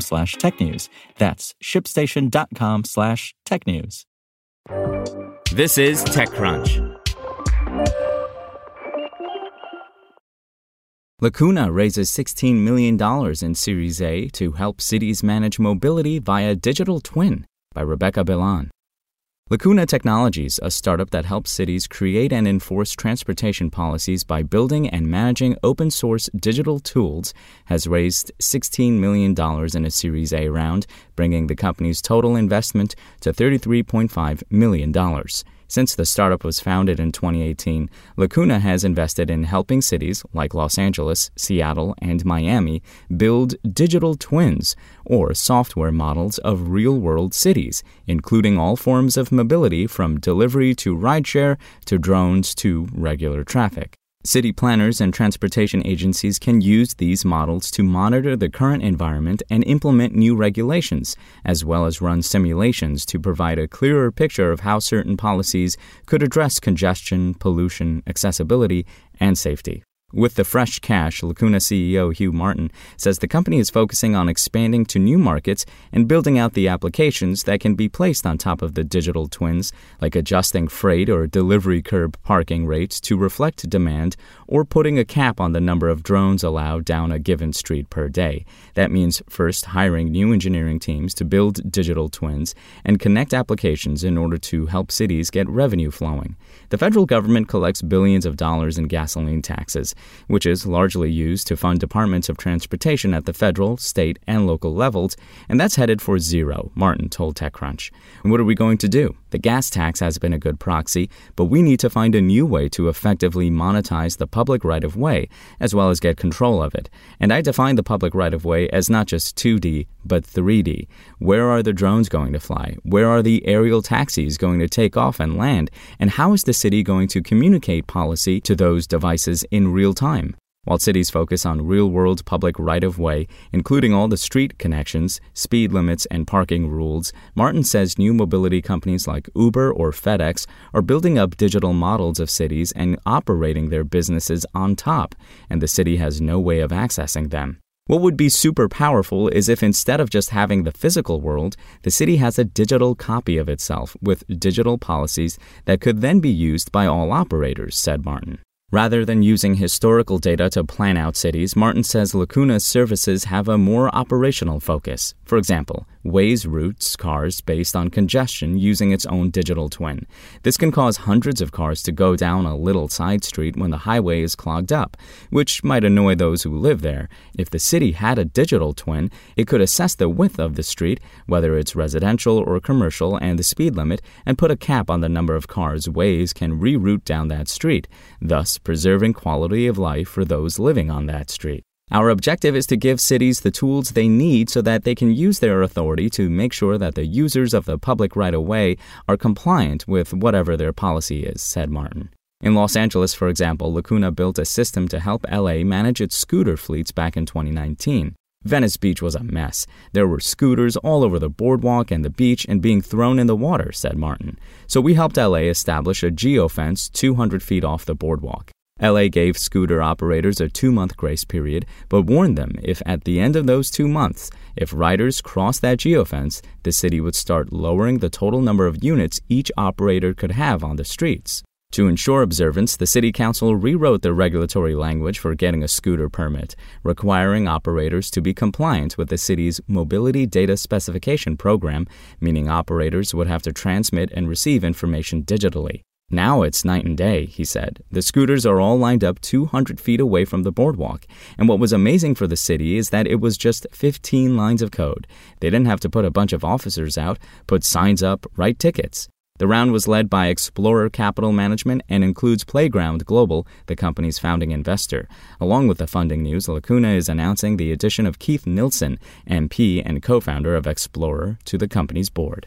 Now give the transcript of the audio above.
slash technews. That's shipstation.com slash technews. This is TechCrunch. Lacuna raises $16 million in Series A to help cities manage mobility via digital twin by Rebecca Bellan. Lacuna Technologies, a startup that helps cities create and enforce transportation policies by building and managing open source digital tools, has raised $16 million in a Series A round, bringing the company's total investment to $33.5 million. Since the startup was founded in 2018, Lacuna has invested in helping cities like Los Angeles, Seattle, and Miami build digital twins, or software models of real world cities, including all forms of mobility from delivery to rideshare to drones to regular traffic. City planners and transportation agencies can use these models to monitor the current environment and implement new regulations, as well as run simulations to provide a clearer picture of how certain policies could address congestion, pollution, accessibility, and safety. With the fresh cash, Lacuna CEO Hugh Martin says the company is focusing on expanding to new markets and building out the applications that can be placed on top of the digital twins, like adjusting freight or delivery curb parking rates to reflect demand, or putting a cap on the number of drones allowed down a given street per day. That means first hiring new engineering teams to build digital twins and connect applications in order to help cities get revenue flowing. The federal government collects billions of dollars in gasoline taxes which is largely used to fund departments of transportation at the federal, state, and local levels, and that's headed for zero, Martin told TechCrunch. And what are we going to do? The gas tax has been a good proxy, but we need to find a new way to effectively monetize the public right of way, as well as get control of it. And I define the public right of way as not just 2D, but 3D. Where are the drones going to fly? Where are the aerial taxis going to take off and land? And how is the city going to communicate policy to those devices in real time? While cities focus on real world public right of way, including all the street connections, speed limits, and parking rules, Martin says new mobility companies like Uber or FedEx are building up digital models of cities and operating their businesses on top, and the city has no way of accessing them. What would be super powerful is if instead of just having the physical world, the city has a digital copy of itself with digital policies that could then be used by all operators, said Martin. Rather than using historical data to plan out cities, Martin says Lacuna's services have a more operational focus. For example, Waze routes cars based on congestion using its own digital twin. This can cause hundreds of cars to go down a little side street when the highway is clogged up, which might annoy those who live there. If the city had a digital twin, it could assess the width of the street, whether it's residential or commercial, and the speed limit, and put a cap on the number of cars Waze can reroute down that street, thus preserving quality of life for those living on that street. Our objective is to give cities the tools they need so that they can use their authority to make sure that the users of the public right of way are compliant with whatever their policy is, said Martin. In Los Angeles, for example, Lacuna built a system to help LA manage its scooter fleets back in 2019. Venice Beach was a mess. There were scooters all over the boardwalk and the beach and being thrown in the water, said Martin. So we helped LA establish a geofence 200 feet off the boardwalk. LA gave scooter operators a two month grace period, but warned them if at the end of those two months, if riders crossed that geofence, the city would start lowering the total number of units each operator could have on the streets. To ensure observance, the City Council rewrote the regulatory language for getting a scooter permit, requiring operators to be compliant with the city's Mobility Data Specification Program, meaning operators would have to transmit and receive information digitally. Now it's night and day, he said. The scooters are all lined up 200 feet away from the boardwalk. And what was amazing for the city is that it was just 15 lines of code. They didn't have to put a bunch of officers out, put signs up, write tickets. The round was led by Xplorer Capital Management and includes Playground Global, the company's founding investor. Along with the funding news, Lacuna is announcing the addition of Keith Nilsson, MP and co founder of Xplorer, to the company's board.